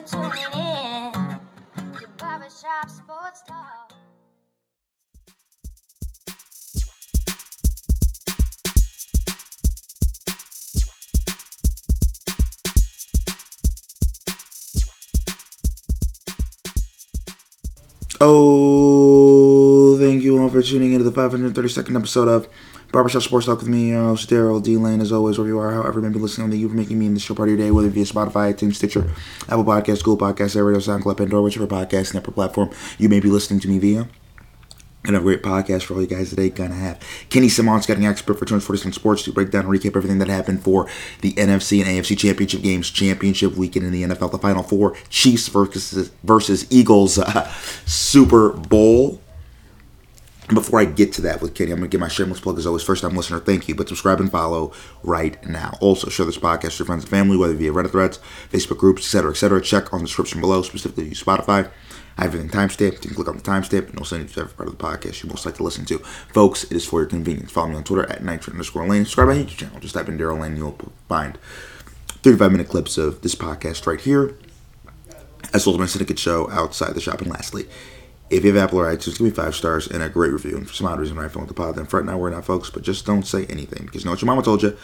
in to Barbershop Sports Talk. Oh, thank you all for tuning into the 532nd episode of Barbershop Sports Talk with me, your host, Daryl D. Lane. As always, wherever you are, however, maybe listening, thank you for making me in the show part of your day, whether via Spotify, iTunes, Stitcher, Apple Podcasts, Google Podcasts, Radio, SoundCloud, Pandora, whichever podcast network platform you may be listening to me via. Gonna a great podcast for all you guys today. Gonna have Kenny Simon, scouting expert for Turns 47 Sports, to break down and recap everything that happened for the NFC and AFC Championship games, Championship weekend in the NFL, the Final Four, Chiefs versus versus Eagles, uh, Super Bowl. Before I get to that with Kenny, I'm going to get my shameless plug as always. First time listener, thank you. But subscribe and follow right now. Also, share this podcast to your friends and family, whether via Reddit threads, Facebook groups, etc., etc. Check on the description below, specifically use Spotify. I have everything timestamped. You can click on the timestamp and it'll send you to every part of the podcast you most like to listen to. Folks, it is for your convenience. Follow me on Twitter at nitro underscore lane. Subscribe to my YouTube channel. Just type in Daryl Lane. You'll find 35 minute clips of this podcast right here, as well as my syndicate show outside the shop. And lastly, if you have Apple or iTunes, give me five stars and a great review. And for some odd reason, when I with the pod, then fret not, worry not, folks. But just don't say anything because you know what your mama told you.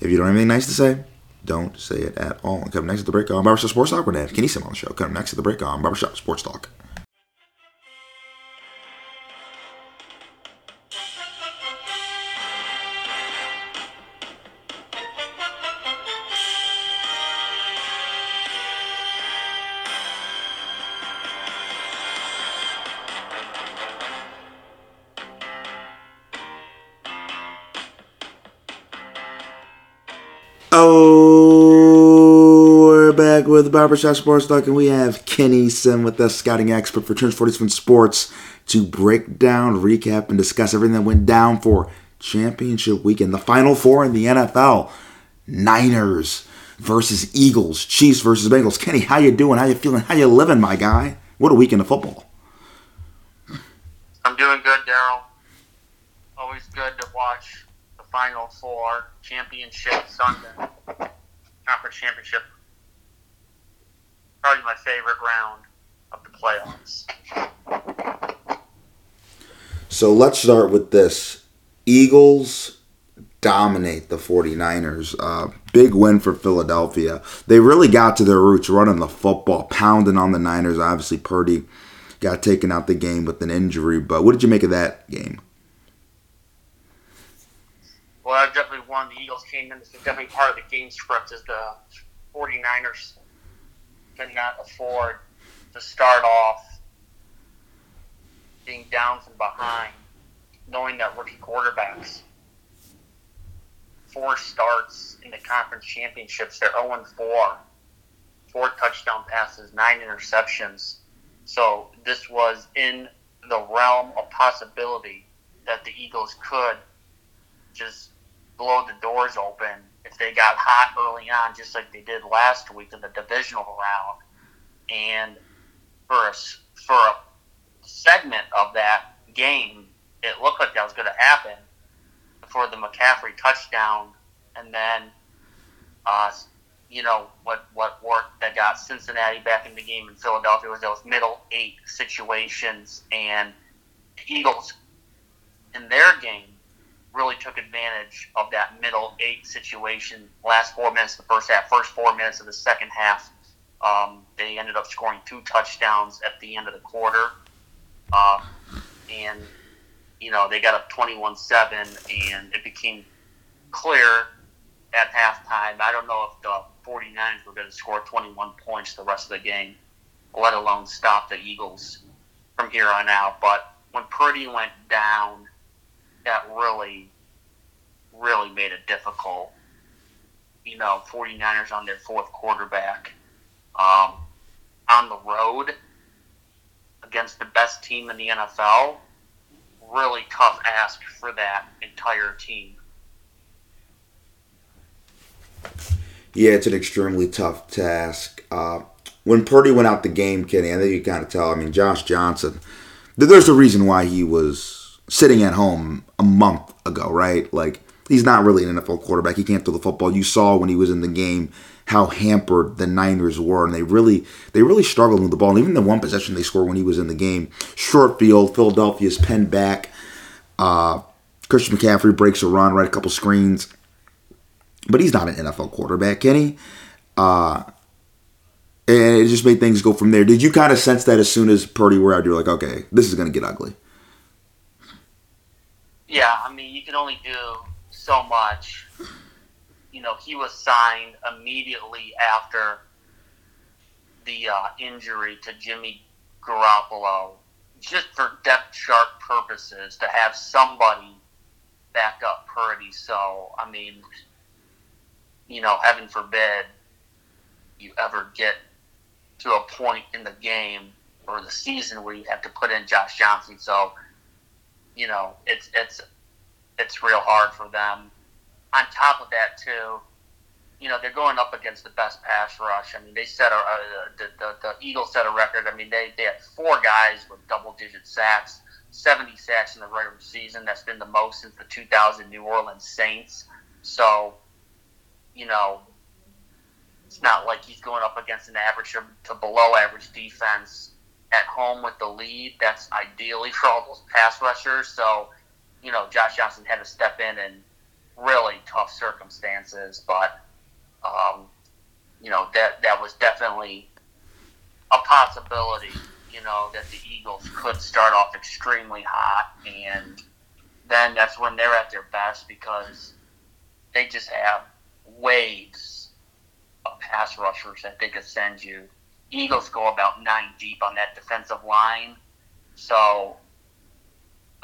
If you don't have anything nice to say, don't say it at all. And come next to the break on Barbershop Sports Talk. We're going to have Kenny Sim on the show. Come next to the break on Barbershop Sports Talk. Back with Barbershop Sports Talk, and we have Kenny Sim with us, scouting expert for Turns 47 Sports, to break down, recap, and discuss everything that went down for Championship Weekend, the Final Four in the NFL, Niners versus Eagles, Chiefs versus Bengals. Kenny, how you doing? How you feeling? How you living, my guy? What a weekend of football! I'm doing good, Daryl. Always good to watch the Final Four Championship Sunday, Conference Championship. Favorite round of the playoffs. So let's start with this. Eagles dominate the 49ers. Uh, big win for Philadelphia. They really got to their roots running the football, pounding on the Niners. Obviously, Purdy got taken out the game with an injury. But what did you make of that game? Well, I definitely won. The Eagles came in. This is definitely part of the game script is the 49ers cannot afford to start off being down from behind, knowing that rookie quarterbacks, four starts in the conference championships, they're 0 4, four touchdown passes, nine interceptions. So this was in the realm of possibility that the Eagles could just blow the doors open if they got hot early on, just like they did last week in the divisional round. And for a, for a segment of that game, it looked like that was going to happen for the McCaffrey touchdown, and then, uh, you know, what what worked that got Cincinnati back in the game in Philadelphia was those middle eight situations, and Eagles in their game really took advantage of that middle eight situation. Last four minutes of the first half, first four minutes of the second half, um, they ended up scoring two touchdowns at the end of the quarter. Uh, and, you know, they got up 21 7, and it became clear at halftime. I don't know if the 49ers were going to score 21 points the rest of the game, let alone stop the Eagles from here on out. But when Purdy went down, that really, really made it difficult. You know, 49ers on their fourth quarterback um, on the road against the best team in the NFL. Really tough ask for that entire team. Yeah, it's an extremely tough task. Uh, when Purdy went out the game, Kenny, I think you kind of tell. I mean, Josh Johnson. There's a reason why he was sitting at home a month ago, right? Like he's not really an NFL quarterback. He can't throw the football. You saw when he was in the game how hampered the Niners were, and they really they really struggled with the ball. And even the one possession they scored when he was in the game, short field, Philadelphia's pinned back. Uh, Christian McCaffrey breaks a run, right a couple screens, but he's not an NFL quarterback, Kenny. Uh, and it just made things go from there. Did you kind of sense that as soon as Purdy were out, you're like, okay, this is going to get ugly? Yeah, I mean, you can only do so much. You know, he was signed immediately after the uh, injury to Jimmy Garoppolo, just for depth chart purposes, to have somebody back up Purdy. So, I mean, you know, heaven forbid you ever get to a point in the game or the season where you have to put in Josh Johnson. So, you know, it's it's it's real hard for them. On top of that, too, you know, they're going up against the best pass rush. I mean, they set a uh, the, the the Eagles set a record. I mean, they they had four guys with double digit sacks, seventy sacks in the regular season. That's been the most since the 2000 New Orleans Saints. So, you know, it's not like he's going up against an average to below average defense at home with the lead. That's ideally for all those pass rushers. So, you know, Josh Johnson had to step in in really tough circumstances, but um, you know that that was definitely a possibility. You know that the Eagles could start off extremely hot, and then that's when they're at their best because they just have waves of pass rushers that they could send you. Eagles go about nine deep on that defensive line, so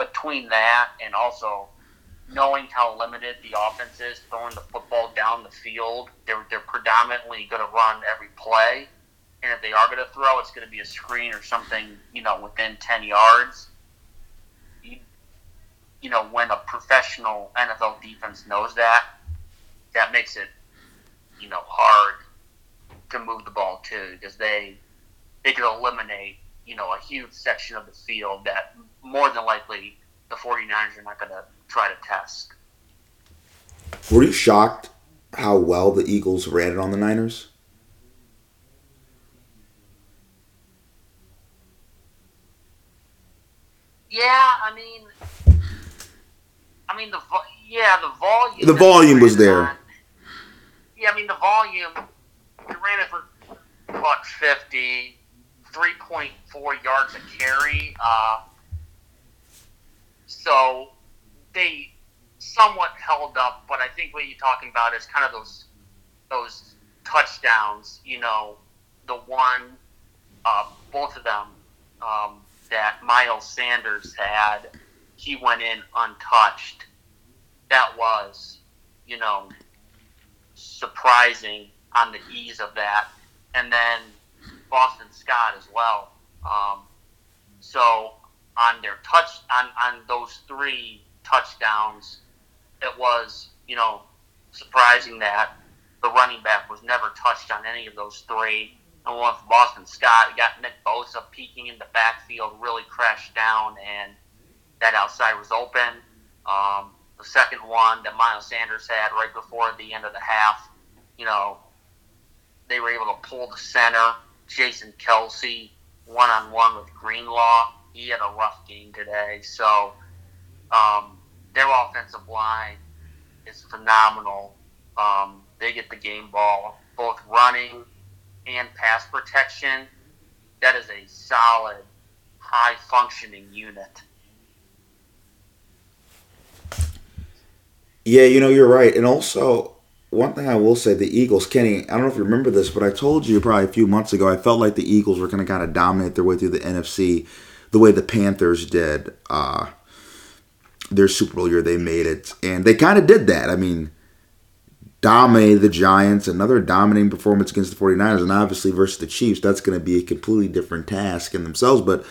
between that and also knowing how limited the offense is, throwing the football down the field, they're, they're predominantly going to run every play. And if they are going to throw, it's going to be a screen or something, you know, within 10 yards. You, you know, when a professional NFL defense knows that, that makes it, you know, hard to move the ball too, because they they could eliminate, you know, a huge section of the field that more than likely the 49ers are not going to try to test. Were you shocked how well the Eagles ran it on the Niners? Yeah, I mean, I mean the yeah the volume. The volume was there. On, yeah, I mean the volume. We ran it for what 50, 3.4 yards a carry. Uh, so they somewhat held up, but I think what you're talking about is kind of those those touchdowns. You know, the one, uh, both of them um, that Miles Sanders had, he went in untouched. That was, you know, surprising on the ease of that, and then Boston Scott as well. Um, so on their touch on, on those three touchdowns, it was, you know, surprising that the running back was never touched on any of those three. And one for Boston Scott, got Nick Bosa peeking in the backfield, really crashed down, and that outside was open. Um, the second one that Miles Sanders had right before the end of the half, you know, they were able to pull the center, Jason Kelce, one on one with Greenlaw he had a rough game today. So um, their offensive line is phenomenal. Um, they get the game ball, both running and pass protection. That is a solid, high functioning unit. Yeah, you know, you're right. And also, one thing I will say, the Eagles, Kenny, I don't know if you remember this, but I told you probably a few months ago, I felt like the Eagles were going to kind of dominate their way through the NFC the way the Panthers did uh, their Super Bowl year. They made it, and they kind of did that. I mean, dominated the Giants, another dominating performance against the 49ers, and obviously versus the Chiefs, that's going to be a completely different task in themselves. But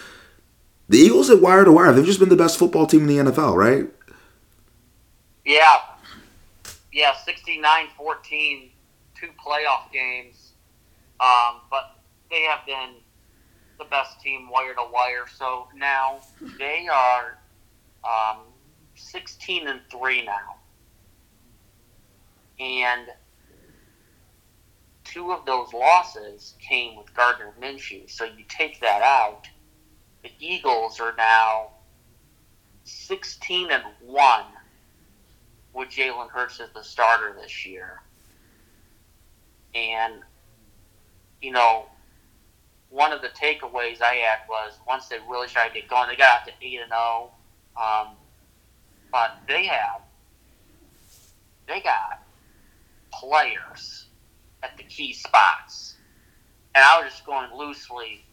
the Eagles at wire to wire, they've just been the best football team in the NFL, right? Yeah. Yeah, 69 14, two playoff games. Um, but they have been the best team wire to wire. So now they are um, 16 and 3 now. And two of those losses came with Gardner Minshew. So you take that out, the Eagles are now 16 and 1 with Jalen Hurts as the starter this year. And, you know, one of the takeaways I had was once they really started to get going, they got out to 8 and 0. Um, but they have, they got players at the key spots. And I was just going loosely,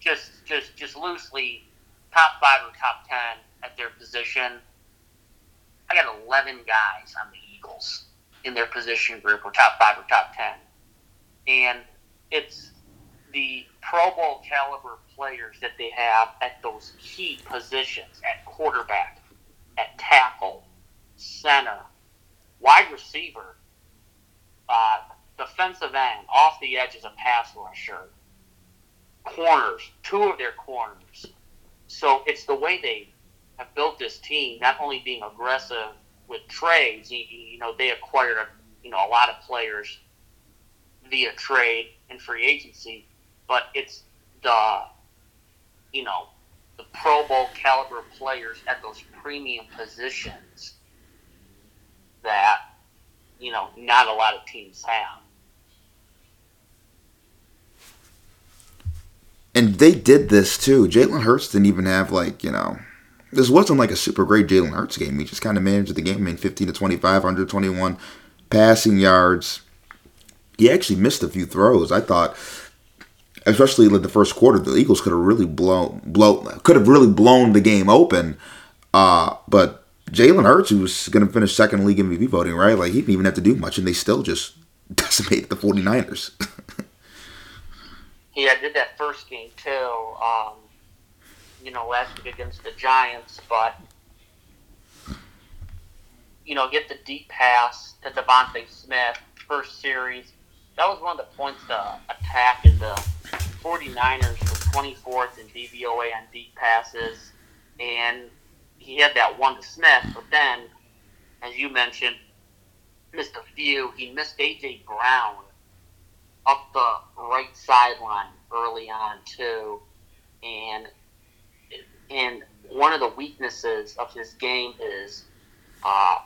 just just just loosely, top five or top ten at their position. I got eleven guys on the Eagles in their position group, or top five or top ten, and it's the Pro Bowl caliber players that they have at those key positions at quarterback, at tackle, center, wide receiver, uh, defensive end, off the edge as a pass rusher, corners, two of their corners. So it's the way they have built this team, not only being aggressive with trades, you, you know, they acquired a, you know a lot of players via trade and free agency, but it's the you know the Pro Bowl caliber players at those premium positions that you know not a lot of teams have. And they did this too. Jalen Hurts didn't even have like you know, this wasn't like a super great Jalen Hurts game. He just kind of managed the game. I mean, 15 to 25, 121 passing yards. He actually missed a few throws. I thought, especially in the first quarter, the Eagles could have really blown, blow, could have really blown the game open. Uh, but Jalen Hurts, who was going to finish second league MVP voting, right? Like he didn't even have to do much, and they still just decimated the 49ers. Yeah, I did that first game too. Um, you know, last week against the Giants, but you know, get the deep pass to DeVonta Smith first series. That was one of the points to attack. Is the 49ers were 24th in DVOA on deep passes, and he had that one to Smith. But then, as you mentioned, missed a few. He missed AJ Brown up the right sideline early on too, and and one of the weaknesses of his game is uh,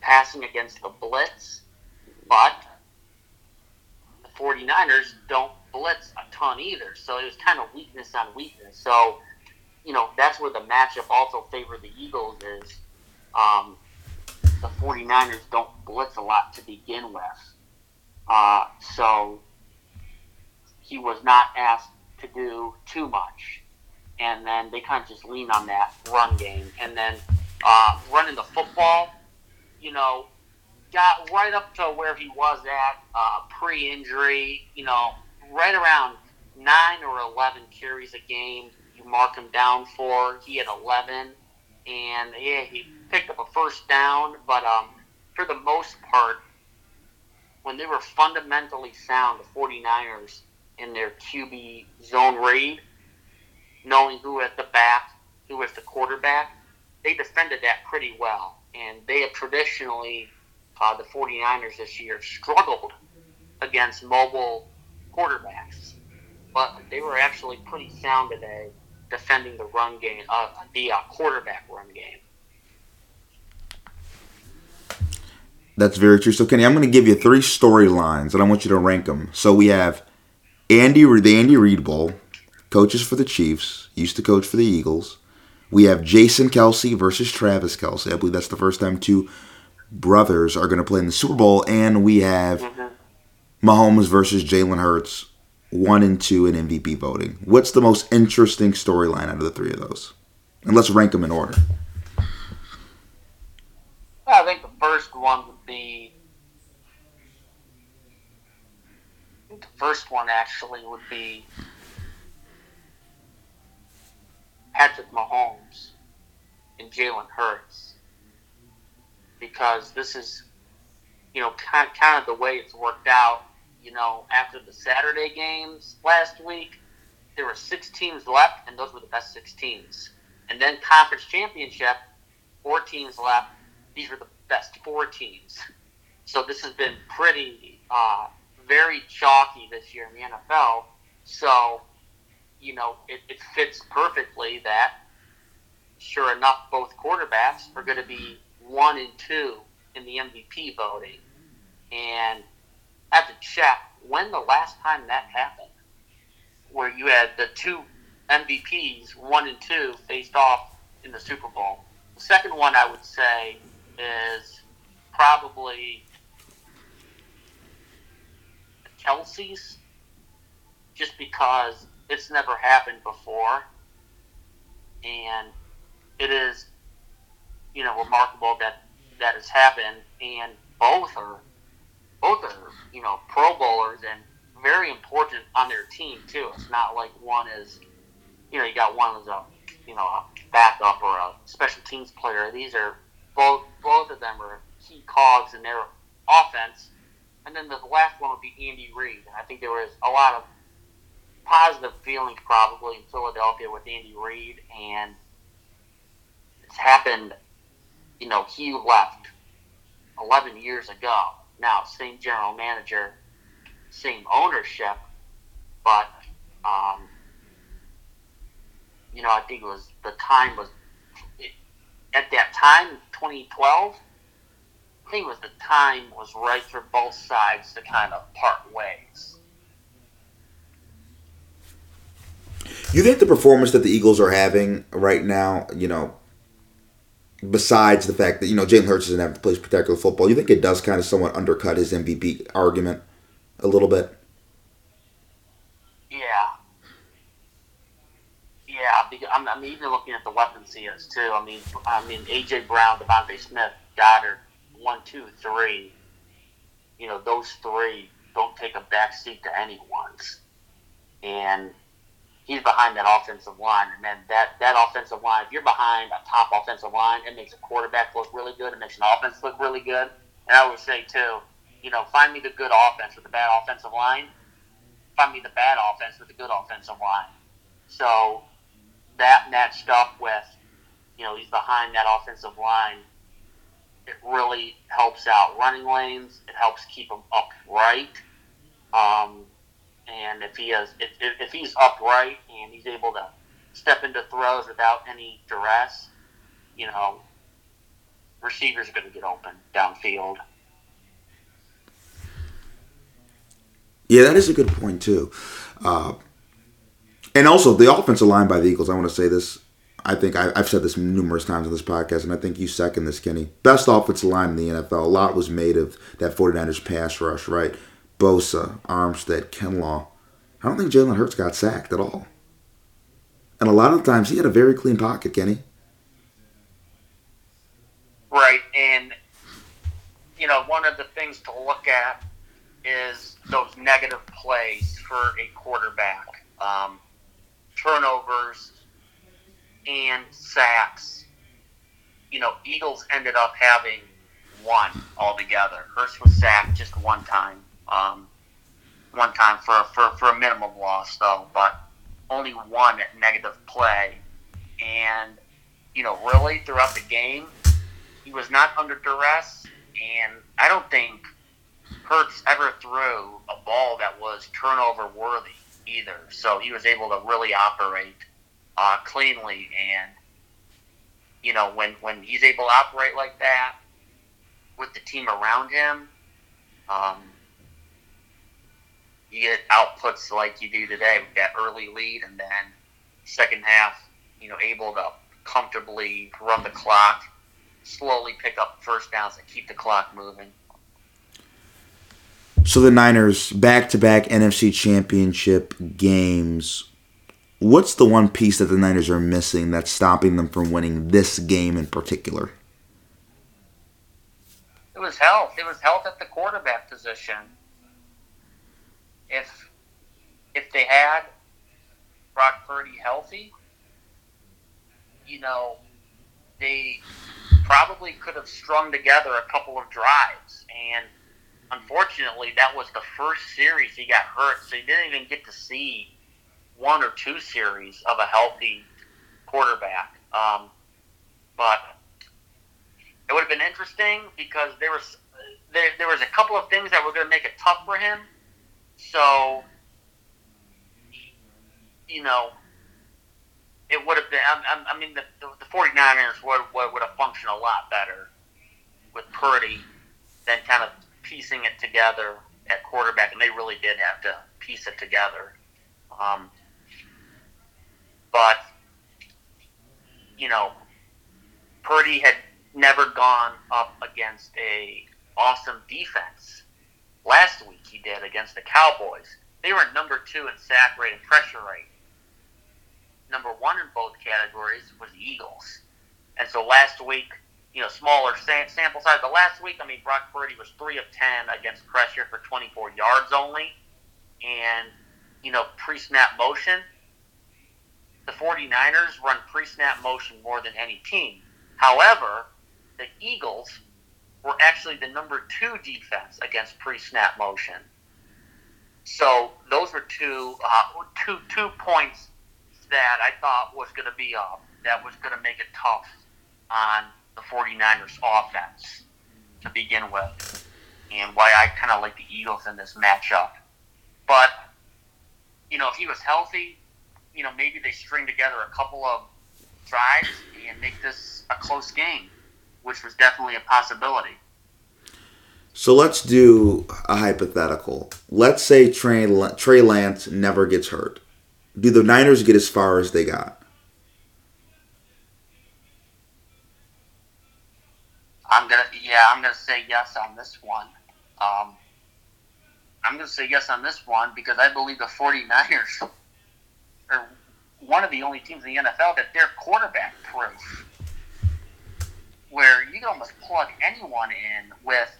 passing against the blitz, but the 49ers don't blitz a ton either, so it was kind of weakness on weakness. So, you know, that's where the matchup also favored the Eagles is um, the 49ers don't blitz a lot to begin with. Uh, so he was not asked to do too much. And then they kind of just lean on that run game. And then uh, running the football, you know, got right up to where he was at uh, pre injury, you know, right around 9 or 11 carries a game. You mark him down for. He had 11. And yeah, he picked up a first down, but um, for the most part, when they were fundamentally sound, the 49ers, in their QB zone read, knowing who at the back, who was the quarterback, they defended that pretty well. And they have traditionally, uh, the 49ers this year, struggled against mobile quarterbacks. But they were actually pretty sound today defending the run game, uh, the uh, quarterback run game. That's very true. So, Kenny, I'm going to give you three storylines, and I want you to rank them. So we have Andy, the Andy Reid Bowl, coaches for the Chiefs, used to coach for the Eagles. We have Jason Kelce versus Travis Kelce. I believe that's the first time two brothers are going to play in the Super Bowl. And we have mm-hmm. Mahomes versus Jalen Hurts, one and two in MVP voting. What's the most interesting storyline out of the three of those? And let's rank them in order. I think the first one would be the first one actually would be Patrick Mahomes and Jalen Hurts because this is, you know, kind kind of the way it's worked out. You know, after the Saturday games last week, there were six teams left, and those were the best six teams. And then conference championship, four teams left. These were the best four teams. So this has been pretty uh, very chalky this year in the NFL. So, you know, it, it fits perfectly that, sure enough, both quarterbacks are going to be one and two in the MVP voting. And I have to check when the last time that happened, where you had the two MVPs, one and two, faced off in the Super Bowl. The second one I would say is probably Kelce's, just because it's never happened before, and it is, you know, remarkable that that has happened, and both are both are you know Pro Bowlers and very important on their team too. It's not like one is, you know, you got one as a you know a backup or a special teams player. These are both both of them are key cogs in their offense. And then the last one would be Andy Reid. I think there was a lot of positive feelings probably in Philadelphia with Andy Reid, and it's happened. You know, he left 11 years ago. Now, same general manager, same ownership, but um, you know, I think it was the time was at that time, 2012. I think it was the time was right for both sides to kind of part ways. You think the performance that the Eagles are having right now, you know, besides the fact that you know Jalen Hurts doesn't have to play spectacular football, you think it does kind of somewhat undercut his MVP argument a little bit? Yeah, yeah. I'm, I'm even looking at the weapons he has too. I mean, I mean AJ Brown, DeVonta Smith, Goedert, one, two, three. You know, those three don't take a back seat to anyone's, and he's behind that offensive line. And then that that offensive line, if you're behind a top offensive line, it makes a quarterback look really good. It makes an offense look really good. And I would say too, you know, find me the good offense with the bad offensive line. Find me the bad offense with the good offensive line. So that matched up with, you know, he's behind that offensive line. It really helps out running lanes. It helps keep them upright. Um, and if he has, if, if, if he's upright and he's able to step into throws without any duress, you know, receivers are going to get open downfield. Yeah, that is a good point too. Uh, and also the offensive line by the Eagles. I want to say this. I think I, I've said this numerous times on this podcast, and I think you second this, Kenny. Best offensive line in the NFL. A lot was made of that 49ers pass rush, right? Bosa, Armstead, Kinlaw. I don't think Jalen Hurts got sacked at all. And a lot of times he had a very clean pocket, Kenny. Right, and you know, one of the things to look at is those negative plays for a quarterback, um, turnovers and sacks. You know, Eagles ended up having one altogether. Hurts was sacked just one time, um, one time for for for a minimum loss though, but only one negative play, and you know, really throughout the game he was not under duress, and I don't think Hurts ever threw a ball that was turnover worthy either. So he was able to really operate uh, cleanly, and you know when when he's able to operate like that with the team around him, um, you get outputs like you do today with that early lead, and then second half, you know, able to comfortably run the clock slowly pick up first downs and keep the clock moving. So the Niners back to back NFC championship games. What's the one piece that the Niners are missing that's stopping them from winning this game in particular? It was health. It was health at the quarterback position. If if they had Brock Purdy healthy, you know, they probably could have strung together a couple of drives. And unfortunately, that was the first series he got hurt, so he didn't even get to see one or two series of a healthy quarterback. Um, but it would have been interesting because there was there, there was a couple of things that were going to make it tough for him. So, you know, it would have been. I, I mean, the, the, the 49ers would, would, would have functioned a lot better with Purdy than kind of piecing it together at quarterback, and they really did have to piece it together. Um, but, you know, Purdy had never gone up against a awesome defense. Last week he did against the Cowboys. They were number two in sack rate and pressure rate. Number one in both categories was the Eagles. And so last week, you know, smaller sample size. But last week, I mean, Brock Purdy was three of ten against pressure for 24 yards only, and you know, pre-snap motion. The 49ers run pre-snap motion more than any team. However, the Eagles were actually the number two defense against pre-snap motion. So those were two, uh, two, two points that I thought was going to be uh, that was going to make it tough on the 49ers offense to begin with, and why I kind of like the Eagles in this matchup. But you know, if he was healthy, you know, maybe they string together a couple of drives and make this a close game, which was definitely a possibility. So let's do a hypothetical. Let's say Trey, Trey Lance never gets hurt. Do the Niners get as far as they got? I'm gonna, yeah, I'm gonna say yes on this one. Um, I'm gonna say yes on this one because I believe the 49ers are one of the only teams in the NFL that they're quarterback proof, where you can almost plug anyone in with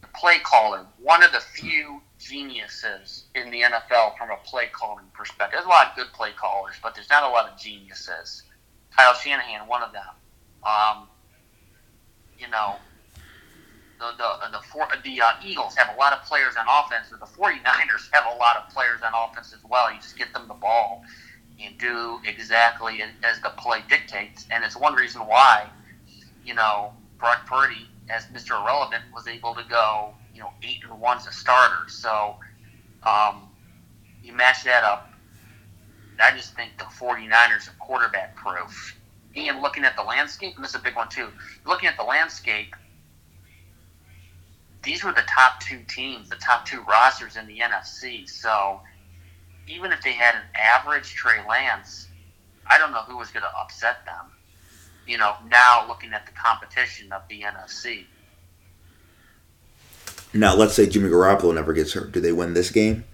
the play caller. One of the few geniuses in the NFL from a play calling perspective. There's a lot of good play callers, but there's not a lot of geniuses. Kyle Shanahan, one of them. Um, you know, the the the, four, the uh, Eagles have a lot of players on offense, and the 49ers have a lot of players on offense as well. You just get them the ball and do exactly as the play dictates, and it's one reason why, you know, Brock Purdy, as Mr. Irrelevant, was able to go, you know, eight and one as a starter. So, um, you match that up. I just think the 49ers are quarterback proof. And looking at the landscape, and this is a big one too. Looking at the landscape, these were the top two teams, the top two rosters in the NFC. So even if they had an average Trey Lance, I don't know who was going to upset them. You know, now looking at the competition of the NFC. Now, let's say Jimmy Garoppolo never gets hurt. Do they win this game?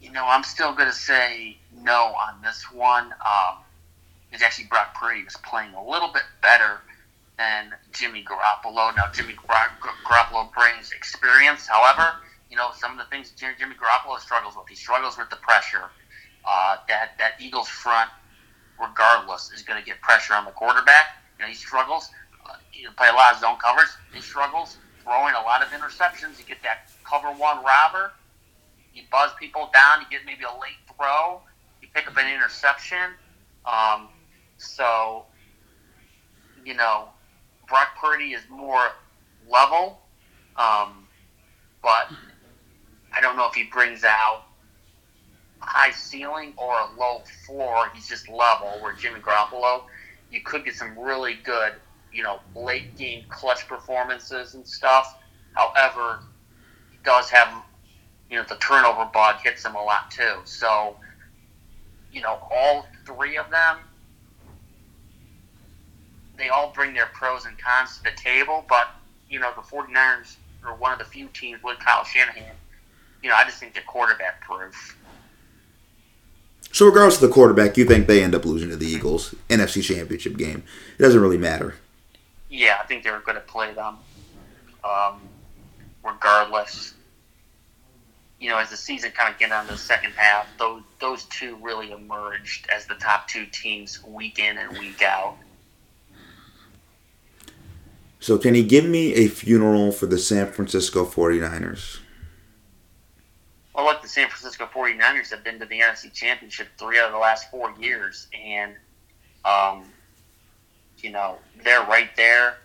You know, I'm still going to say no on this one. Um, is actually Brock Purdy was playing a little bit better than Jimmy Garoppolo. Now, Jimmy Garoppolo brings experience. However, you know, some of the things Jimmy Garoppolo struggles with, he struggles with the pressure. Uh, that, that Eagles front, regardless, is going to get pressure on the quarterback. You know, he struggles. Uh, he play a lot of zone covers. He struggles throwing a lot of interceptions. You get that cover one robber. You buzz people down. You get maybe a late throw. You pick up an interception. Um, so, you know, Brock Purdy is more level, um, but I don't know if he brings out high ceiling or a low floor. He's just level. Where Jimmy Garoppolo, you could get some really good, you know, late game clutch performances and stuff. However, he does have, you know, the turnover bug hits him a lot too. So, you know, all three of them they all bring their pros and cons to the table, but, you know, the 49ers are one of the few teams with Kyle Shanahan. You know, I just think they're quarterback proof. So, regardless of the quarterback, you think they end up losing to the Eagles NFC Championship game? It doesn't really matter. Yeah, I think they're going to play them. Um, regardless, you know, as the season kind of get on the second half, those those two really emerged as the top two teams week in and week out. So, can you give me a funeral for the San Francisco 49ers? Look, the San Francisco 49ers have been to the NFC Championship three out of the last four years, and, um, you know, they're right there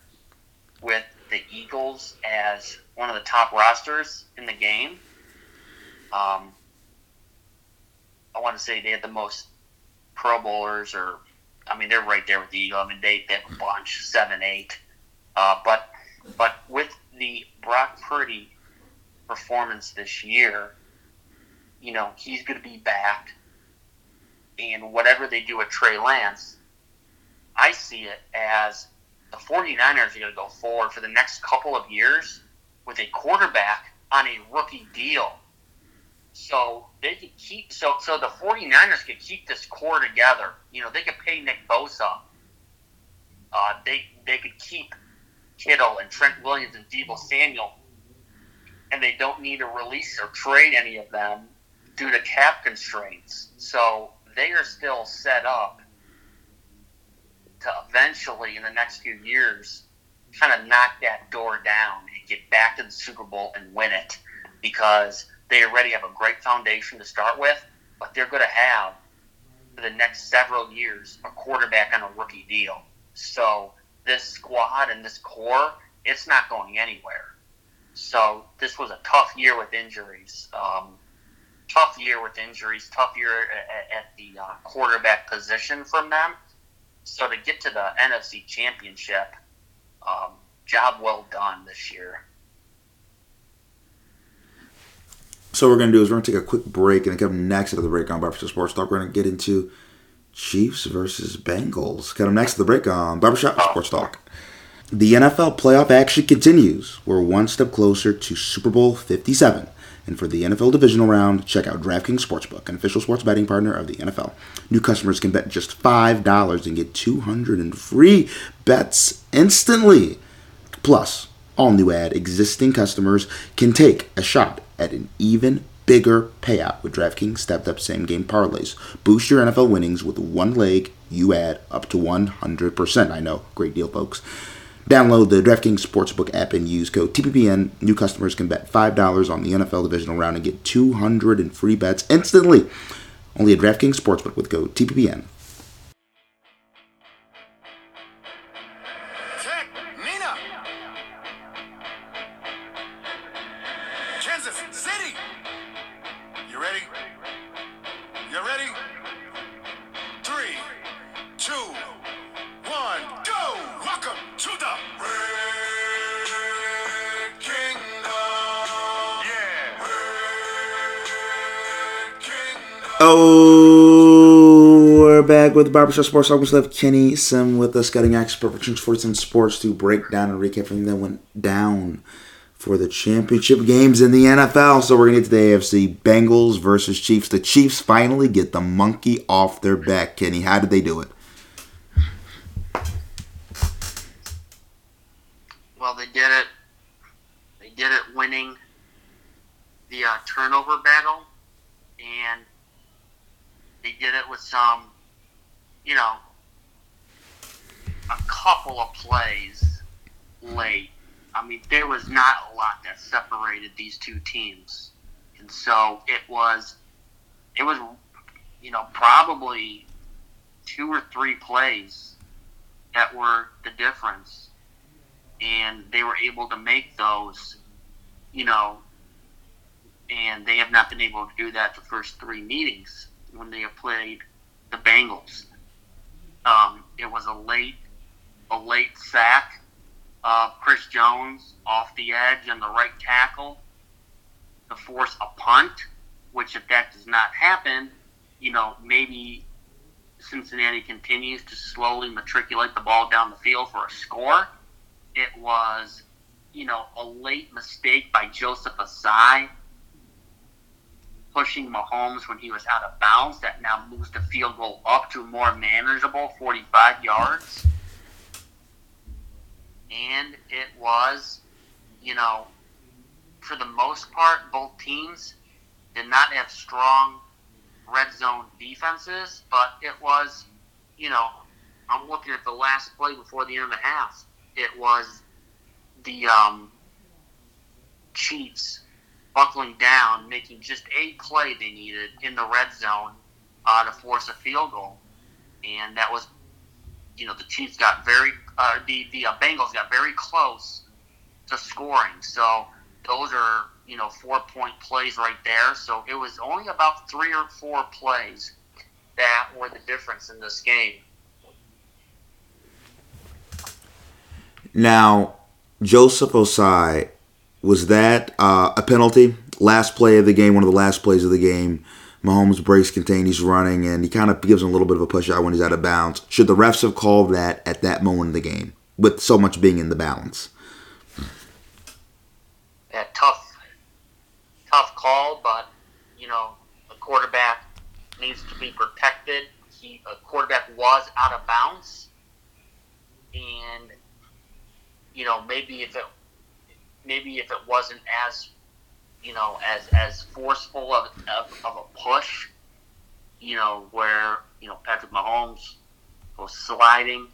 with the Eagles as one of the top rosters in the game. Um, I want to say they had the most Pro Bowlers, or I mean, they're right there with the Eagles. I mean, they, they have a bunch, seven, eight. Uh, but but with the Brock Purdy performance this year, you know, he's going to be back. And whatever they do with Trey Lance, I see it as the 49ers are going to go forward for the next couple of years with a quarterback on a rookie deal. So they could keep so so the 49ers could keep this core together. You know, they could pay Nick Bosa. Uh, they they could keep Kittle and Trent Williams and Deebo Samuel, and they don't need to release or trade any of them due to cap constraints. So they are still set up to eventually, in the next few years, kind of knock that door down and get back to the Super Bowl and win it because they already have a great foundation to start with, but they're going to have for the next several years a quarterback on a rookie deal. So this squad and this core, it's not going anywhere. So this was a tough year with injuries. Um, tough year with injuries. Tough year at, at the uh, quarterback position from them. So to get to the NFC Championship, um, job well done this year. So what we're gonna do is we're gonna take a quick break and come next to the break on Barbershop Sports Talk. We're gonna get into Chiefs versus Bengals. Come next to the break on Barbershop Sports Talk. The NFL playoff action continues. We're one step closer to Super Bowl 57. And for the NFL divisional round, check out DraftKings Sportsbook, an official sports betting partner of the NFL. New customers can bet just $5 and get 200 in free bets instantly. Plus, all new ad existing customers can take a shot at an even bigger payout with DraftKings stepped up same game parlays. Boost your NFL winnings with one leg you add up to 100%. I know, great deal, folks. Download the DraftKings Sportsbook app and use code TPPN. New customers can bet $5 on the NFL divisional round and get 200 in free bets instantly. Only at DraftKings Sportsbook with code TPPN. We're back with Barbershop Sports Talk. We still have Kenny Sim with us, getting expert for Sports and Sports to break down and recap everything that went down for the championship games in the NFL. So we're gonna get to the AFC Bengals versus Chiefs. The Chiefs finally get the monkey off their back. Kenny, how did they do it? Well, they did it. They did it winning the uh, turnover battle, and they did it with some, you know, a couple of plays late. I mean, there was not a lot that separated these two teams, and so it was, it was, you know, probably two or three plays that were the difference. And they were able to make those, you know, and they have not been able to do that the first three meetings when they played the Bengals. Um, it was a late, a late sack of Chris Jones off the edge and the right tackle to force a punt, which if that does not happen, you know, maybe Cincinnati continues to slowly matriculate the ball down the field for a score it was, you know, a late mistake by Joseph Ossai pushing Mahomes when he was out of bounds that now moves the field goal up to more manageable 45 yards. And it was, you know, for the most part, both teams did not have strong red zone defenses, but it was, you know, I'm looking at the last play before the end of the half it was the um, Chiefs buckling down, making just a play they needed in the red zone uh, to force a field goal, and that was, you know, the Chiefs got very, uh, the the uh, Bengals got very close to scoring. So those are you know four point plays right there. So it was only about three or four plays that were the difference in this game. Now, Joseph Ossai, was that uh, a penalty? Last play of the game, one of the last plays of the game. Mahomes breaks contain, he's running, and he kind of gives him a little bit of a push out when he's out of bounds. Should the refs have called that at that moment of the game, with so much being in the balance? Yeah, tough, tough call, but you know a quarterback needs to be protected. He, a quarterback was out of bounds, and you know maybe if it maybe if it wasn't as you know as as forceful of, of, of a push, you know where you know Patrick Mahomes was sliding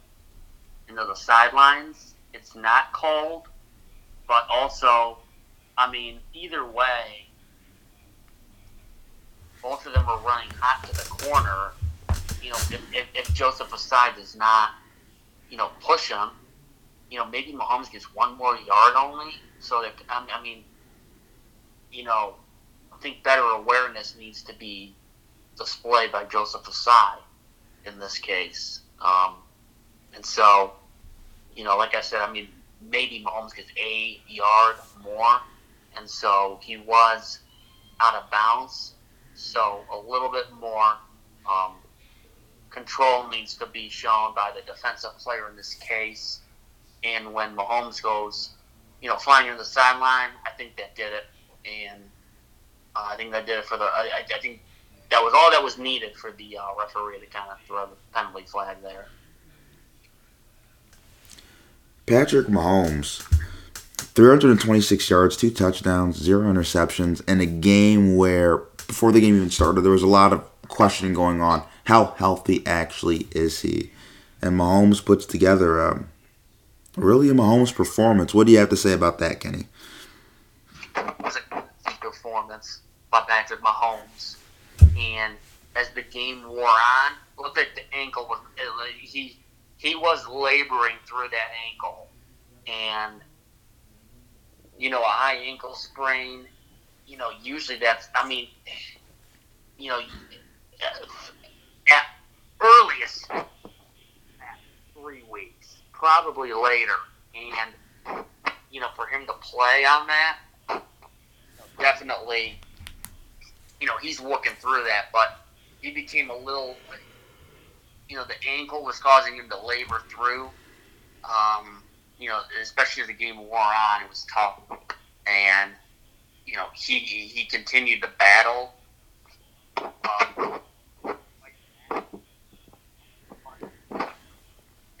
into the sidelines, it's not called, but also, I mean either way, both of them are running hot to the corner. You know, if, if, if Joseph Ossai does not, you know, push him, you know, maybe Mahomes gets one more yard only. So that I mean, you know, I think better awareness needs to be displayed by Joseph Ossai in this case. Um, and so, you know, like I said, I mean, maybe Mahomes gets a yard more, and so he was out of bounds. So a little bit more um, control needs to be shown by the defensive player in this case. And when Mahomes goes, you know, flying in the sideline, I think that did it. And uh, I think that did it for the. I, I think that was all that was needed for the uh, referee to kind of throw the penalty flag there. Patrick Mahomes, 326 yards, two touchdowns, zero interceptions, in a game where before the game even started, there was a lot of questioning going on. How healthy actually is he? And Mahomes puts together um, really Mahomes performance. What do you have to say about that, Kenny? It was a performance by Patrick Mahomes. And as the game wore on, look at the ankle. Was, uh, he he was laboring through that ankle, and you know a high ankle sprain. You know, usually that's. I mean, you know, at earliest three weeks, probably later, and you know, for him to play on that, definitely, you know, he's working through that, but he became a little, you know, the ankle was causing him to labor through. Um, you know, especially as the game wore on, it was tough, and you know, he he continued to battle. Um,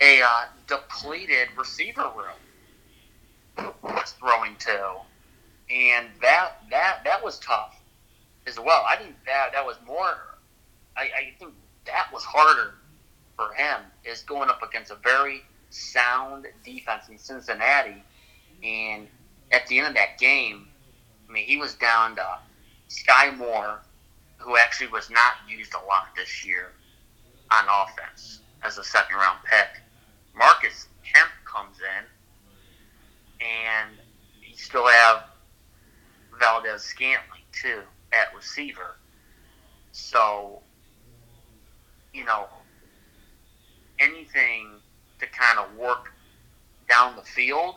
a uh, depleted receiver room was throwing to, and that that that was tough as well. I think that that was more. I, I think that was harder for him is going up against a very sound defense in Cincinnati, and at the end of that game, I mean, he was down to Skyy Moore, who actually was not used a lot this year on offense as a second round pick. Marcus Kemp comes in, and you still have Valdes-Scantling too at receiver. So, you know, anything to kind of work down the field,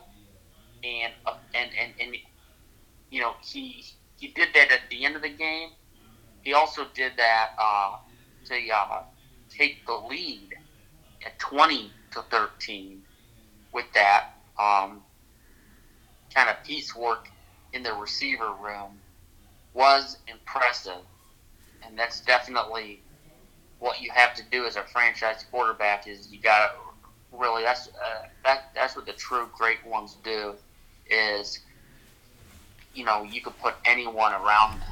and uh, and and and you know he he did that at the end of the game. He also did that uh, to uh, take the lead at twenty to thirteen with that um, kind of piecework in the receiver room was impressive, and that's definitely what you have to do as a franchise quarterback. Is you got to really that's uh, that that's what the true great ones do. Is you know you could put anyone around them,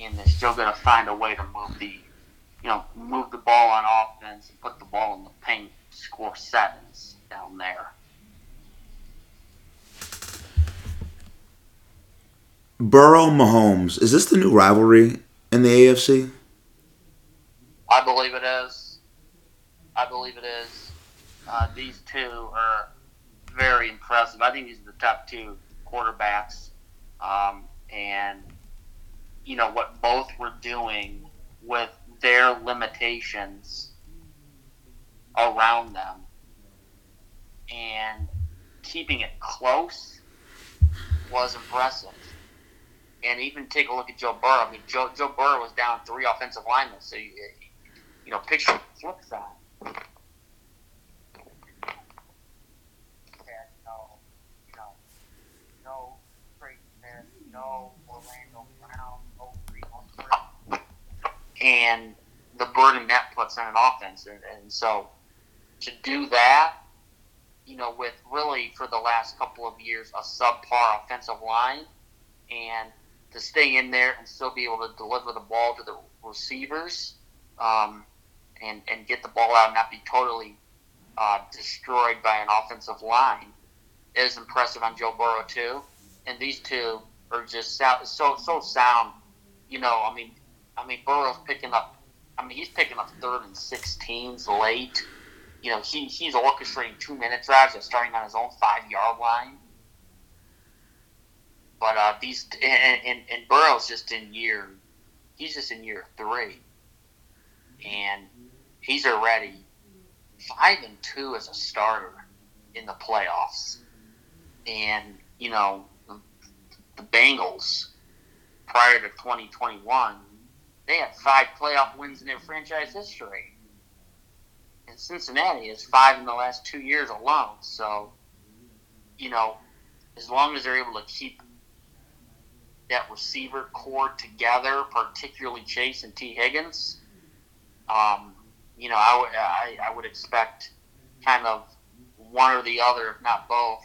and they're still going to find a way to move the you know move the ball on offense and put the ball in the paint, score sevens down there. Burrow Mahomes, is this the new rivalry in the AFC? I believe it is. I believe it is. Uh, these two are very impressive. I think these are the top two quarterbacks, um, and you know what both were doing with their limitations around them, and keeping it close was impressive. And even take a look at Joe Burrow. I mean, Joe Joe Burrow was down three offensive linemen, so you, you know, picture the flip side. And the burden that puts on an offense, and, and so to do that, you know, with really for the last couple of years a subpar offensive line, and to stay in there and still be able to deliver the ball to the receivers, um, and and get the ball out and not be totally uh, destroyed by an offensive line is impressive on Joe Burrow too. And these two are just sound, so so sound. You know, I mean, I mean Burrow's picking up. I mean, he's picking up third and sixteens late. You know, he, he's orchestrating two minute drives and starting on his own five yard line. But uh, these and, and and Burrow's just in year, he's just in year three, and he's already five and two as a starter in the playoffs. And you know, the Bengals prior to 2021, they had five playoff wins in their franchise history. And Cincinnati is five in the last two years alone. So, you know, as long as they're able to keep that receiver core together, particularly Chase and Tee Higgins, um, you know, I would I, I would expect kind of one or the other, if not both,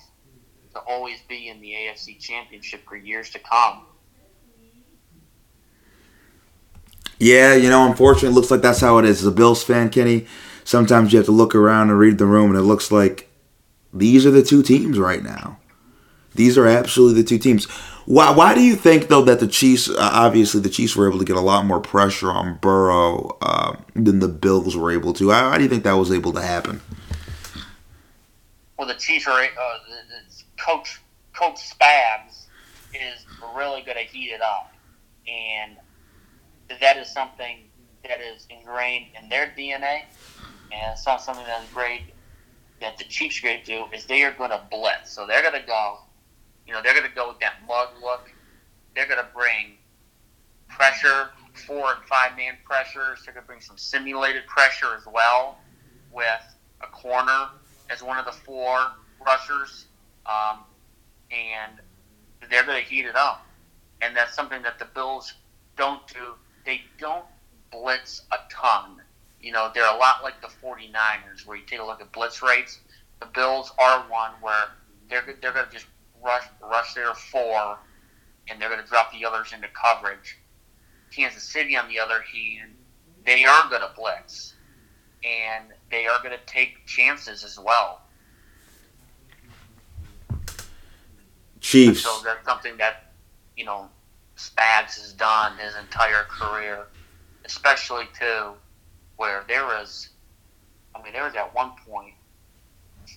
to always be in the AFC Championship for years to come. Yeah, you know, unfortunately, it looks like that's how it is. As a Bills fan, Kenny, sometimes you have to look around and read the room, and it looks like these are the two teams right now. These are absolutely the two teams. Why? Why do you think though that the Chiefs? Uh, obviously, the Chiefs were able to get a lot more pressure on Burrow uh, than the Bills were able to. How, do you think that was able to happen? Well, the Chiefs are uh, coach Coach Spags is really good at heat it up, and that is something that is ingrained in their DNA, and it's not something that is great that the Chiefs are going to do. Is they are going to blitz, so they're going to go you know, they're going to go with that mug look. They're going to bring pressure, four and five man pressures. They're going to bring some simulated pressure as well with a corner as one of the four rushers. Um, and they're going to heat it up. And that's something that the Bills don't do. They don't blitz a ton. You know, they're a lot like the 49ers, where you take a look at blitz rates. The Bills are one where they're, they're going to just rush rush their four, and they're going to drop the others into coverage. Kansas City, on the other hand, they are going to blitz, and they are going to take chances as well. Chiefs. So that's something that you know Spags has done his entire career, especially too, where there was, I mean, there was at one point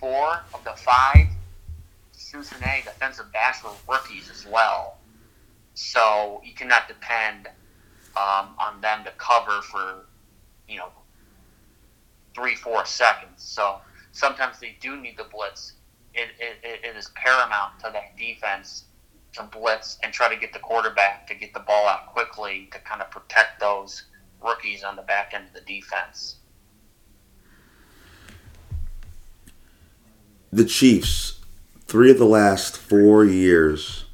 four of the five Cincinnati defensive backs were rookies as well. So you cannot depend um, on them to cover for, you know, three, four seconds. So sometimes they do need the blitz. It, it, it is paramount to that defense to blitz and try to get the quarterback to get the ball out quickly to kind of protect those rookies on the back end of the defense. The Chiefs three of the last four years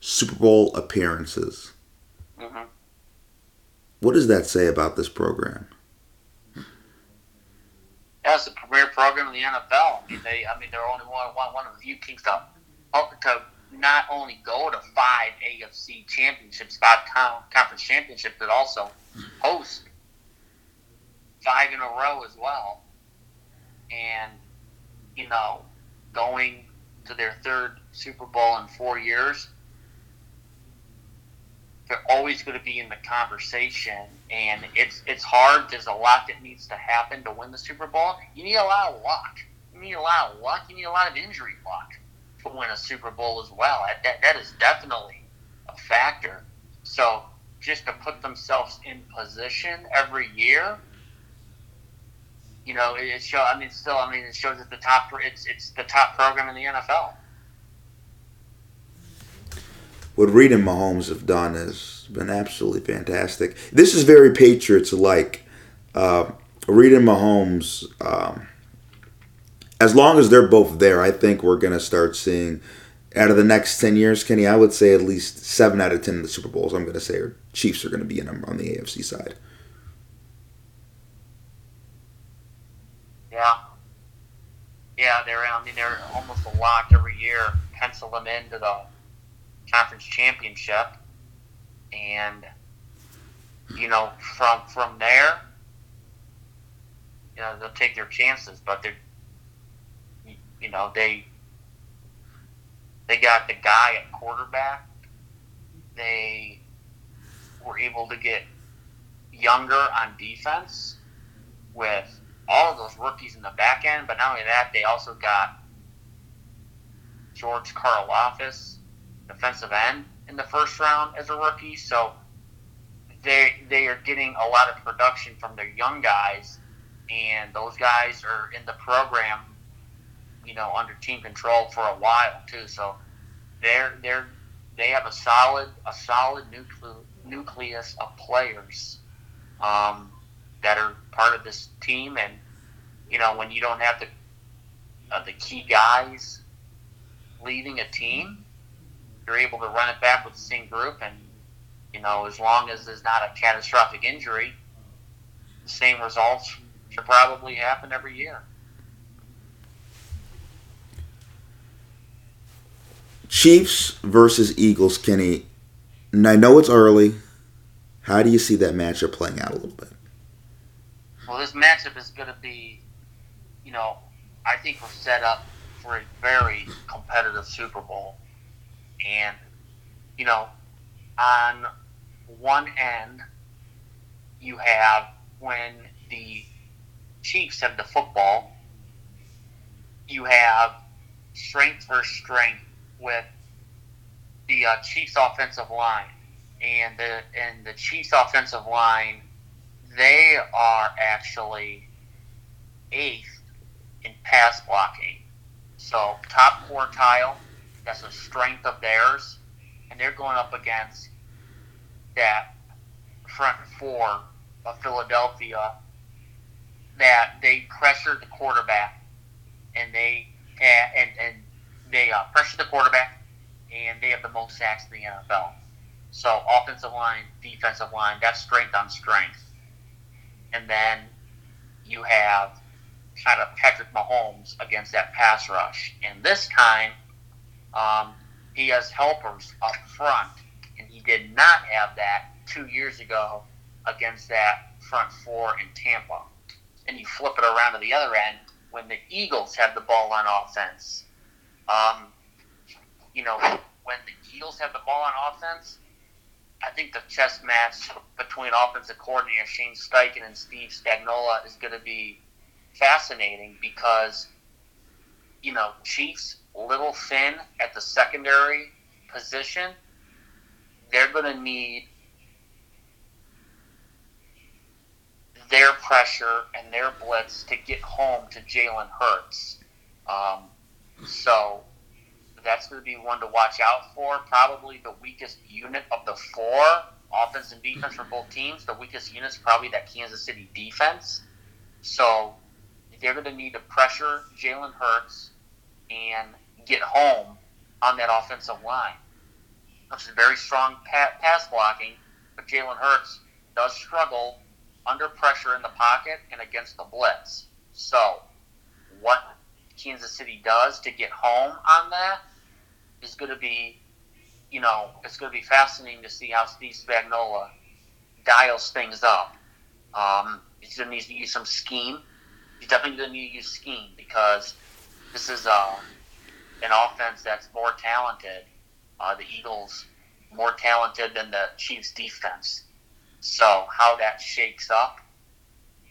Super Bowl appearances. Mm-hmm. What does that say about this program? It's the premier program in the NFL. I mean, they, I mean, they're only one, one, one of the few teams to, to not only go to five AFC championships, five conference championships, but also host five in a row as well. And, you know, going to their third Super Bowl in four years, they're always going to be in the conversation, and it's it's hard. There's a lot that needs to happen to win the Super Bowl. You need a lot of luck. You need a lot of luck. You need a lot of injury luck to win a Super Bowl as well. That, that, is definitely a factor. So just to put themselves in position every year, you know, it, it show. I mean, still, I mean, it shows that the top. It's it's the top program in the NFL. what Reid and Mahomes have done has been absolutely fantastic. This is very Patriots like. Uh, Reid and Mahomes, um, as long as they're both there, I think we're going to start seeing, out of the next 10 years, Kenny, I would say at least 7 out of 10 of the Super Bowls, I'm going to say, are Chiefs are going to be in them on the AFC side. Yeah. Yeah, they're. I mean, they're almost a lock every year. Pencil them into the conference championship, and you know, from from there, you know, they'll take their chances. But they're, you know, they they got the guy at quarterback. They were able to get younger on defense with all of those rookies in the back end, but not only that, they also got George Karlaftis, defensive end, in the first round as a rookie. So they they are getting a lot of production from their young guys, and those guys are in the program, you know, under team control for a while too. So they're they're they have a solid a solid nucle- nucleus of players. Um, that are part of this team. And you know, when you don't have the uh, the key guys leading a team, you're able to run it back with the same group. And you know, as long as there's not a catastrophic injury, the same results should probably happen every year. Chiefs versus Eagles, Kenny. And I know it's early. How do you see that matchup playing out a little bit? Well, this matchup is going to be, you know, I think we're set up for a very competitive Super Bowl. And, you know, on one end, you have when the Chiefs have the football, you have strength versus strength with the uh, Chiefs offensive line. And the and the Chiefs offensive line they are actually eighth in pass blocking. So top quartile, that's a strength of theirs, and they're going up against that front four of Philadelphia that they pressure the quarterback and they and and they uh, pressure the quarterback and they have the most sacks in the NFL. So offensive line, defensive line, that's strength on strength and then you have kind of Patrick Mahomes against that pass rush. And this time, um, he has helpers up front, and he did not have that two years ago against that front four in Tampa. And you flip it around to the other end when the Eagles have the ball on offense. Um, you know, when the Eagles have the ball on offense, I think the chess match between offensive coordinator Shane Steichen and Steve Spagnuolo is going to be fascinating because, you know, Chiefs little thin at the secondary position. They're going to need their pressure and their blitz to get home to Jalen Hurts. Um, so that's going to be one to watch out for. Probably the weakest unit of the four, offense and defense for both teams. The weakest unit is probably that Kansas City defense. So they're going to need to pressure Jalen Hurts and get home on that offensive line, which is very strong pass blocking. But Jalen Hurts does struggle under pressure in the pocket and against the blitz. So, what Kansas City does to get home on that is going to be, you know, it's going to be fascinating to see how Steve Spagnuolo dials things up. Um, he's going to need to use some scheme. He's definitely going to need to use scheme because this is uh, an offense that's more talented. Uh, the Eagles more talented than the Chiefs defense. So how that shakes up,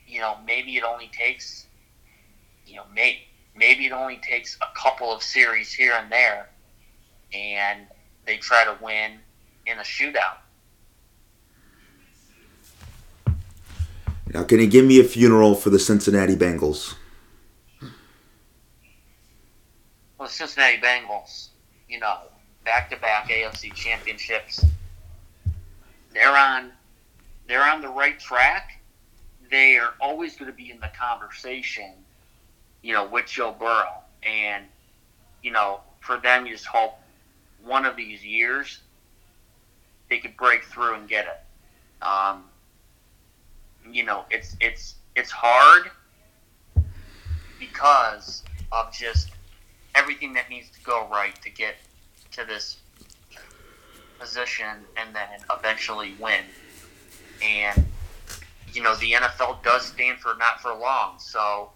you know, maybe it only takes, you know, maybe maybe it only takes a couple of series here and there, and they try to win in a shootout. Now, can you give me a funeral for the Cincinnati Bengals? Well, the Cincinnati Bengals, you know, back to back AFC championships. They're on they're on the right track. They are always going to be in the conversation, you know, with Joe Burrow. And, you know, for them, you just hope one of these years they could break through and get it. Um, you know, it's it's it's hard because of just everything that needs to go right to get to this position and then eventually win. And you know, the NFL does stand for not for long, so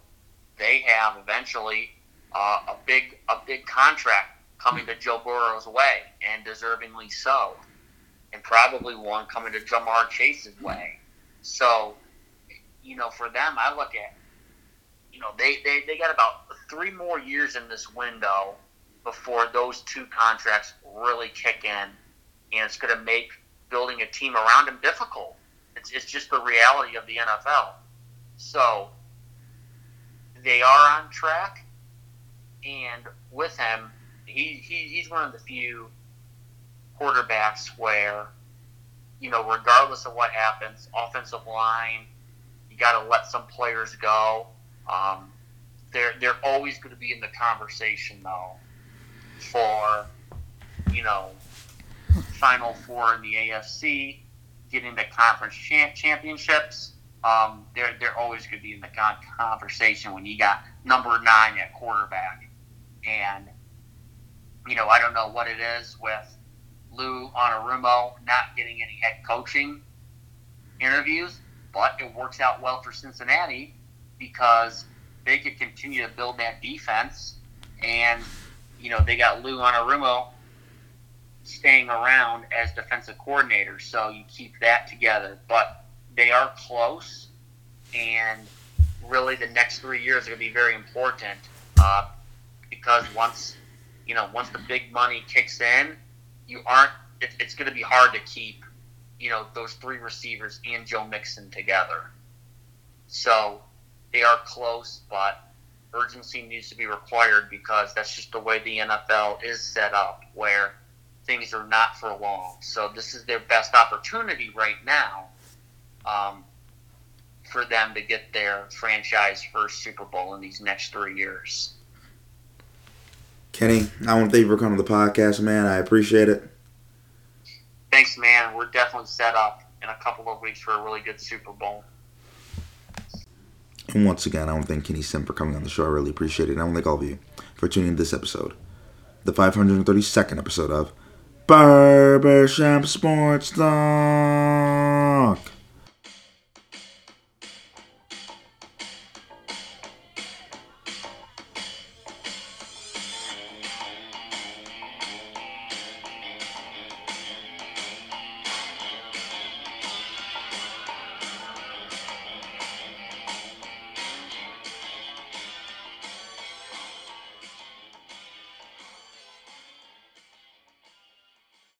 they have eventually uh, a big a big contract coming to Joe Burrow's way, and deservingly so, and probably one coming to Ja'Marr Chase's way. So, you know, for them, I look at, you know, they, they, they got about three more years in this window before those two contracts really kick in, and it's going to make building a team around him difficult. It's, it's just the reality of the NFL. So, they are on track, and with him, he, he he's one of the few quarterbacks where, you know, regardless of what happens, offensive line, you got to let some players go. Um, they're they're always going to be in the conversation though for you know Final Four in the AFC, getting the conference champ- championships. Um, they're they're always going to be in the conversation when you got number nine at quarterback, and you know I don't know what it is with Lou Anarumo not getting any head coaching interviews, but it works out well for Cincinnati because they could continue to build that defense, and you know they got Lou Anarumo staying around as defensive coordinator, so you keep that together. But they are close, and really the next three years are going to be very important uh, because once you know once the big money kicks in, you aren't. It, it's going to be hard to keep you know those three receivers and Joe Mixon together. So they are close, but urgency needs to be required because that's just the way the NFL is set up, where things are not for long. So this is their best opportunity right now um, for them to get their franchise first Super Bowl in these next three years. Kenny, I want to thank you for coming to the podcast, man. I appreciate it. Thanks, man. We're definitely set up in a couple of weeks for a really good Super Bowl. And once again, I want to thank Kenny Sim for coming on the show. I really appreciate it. And I want to thank all of you for tuning in to this episode, the 532nd episode of Barbershop Sports Talk.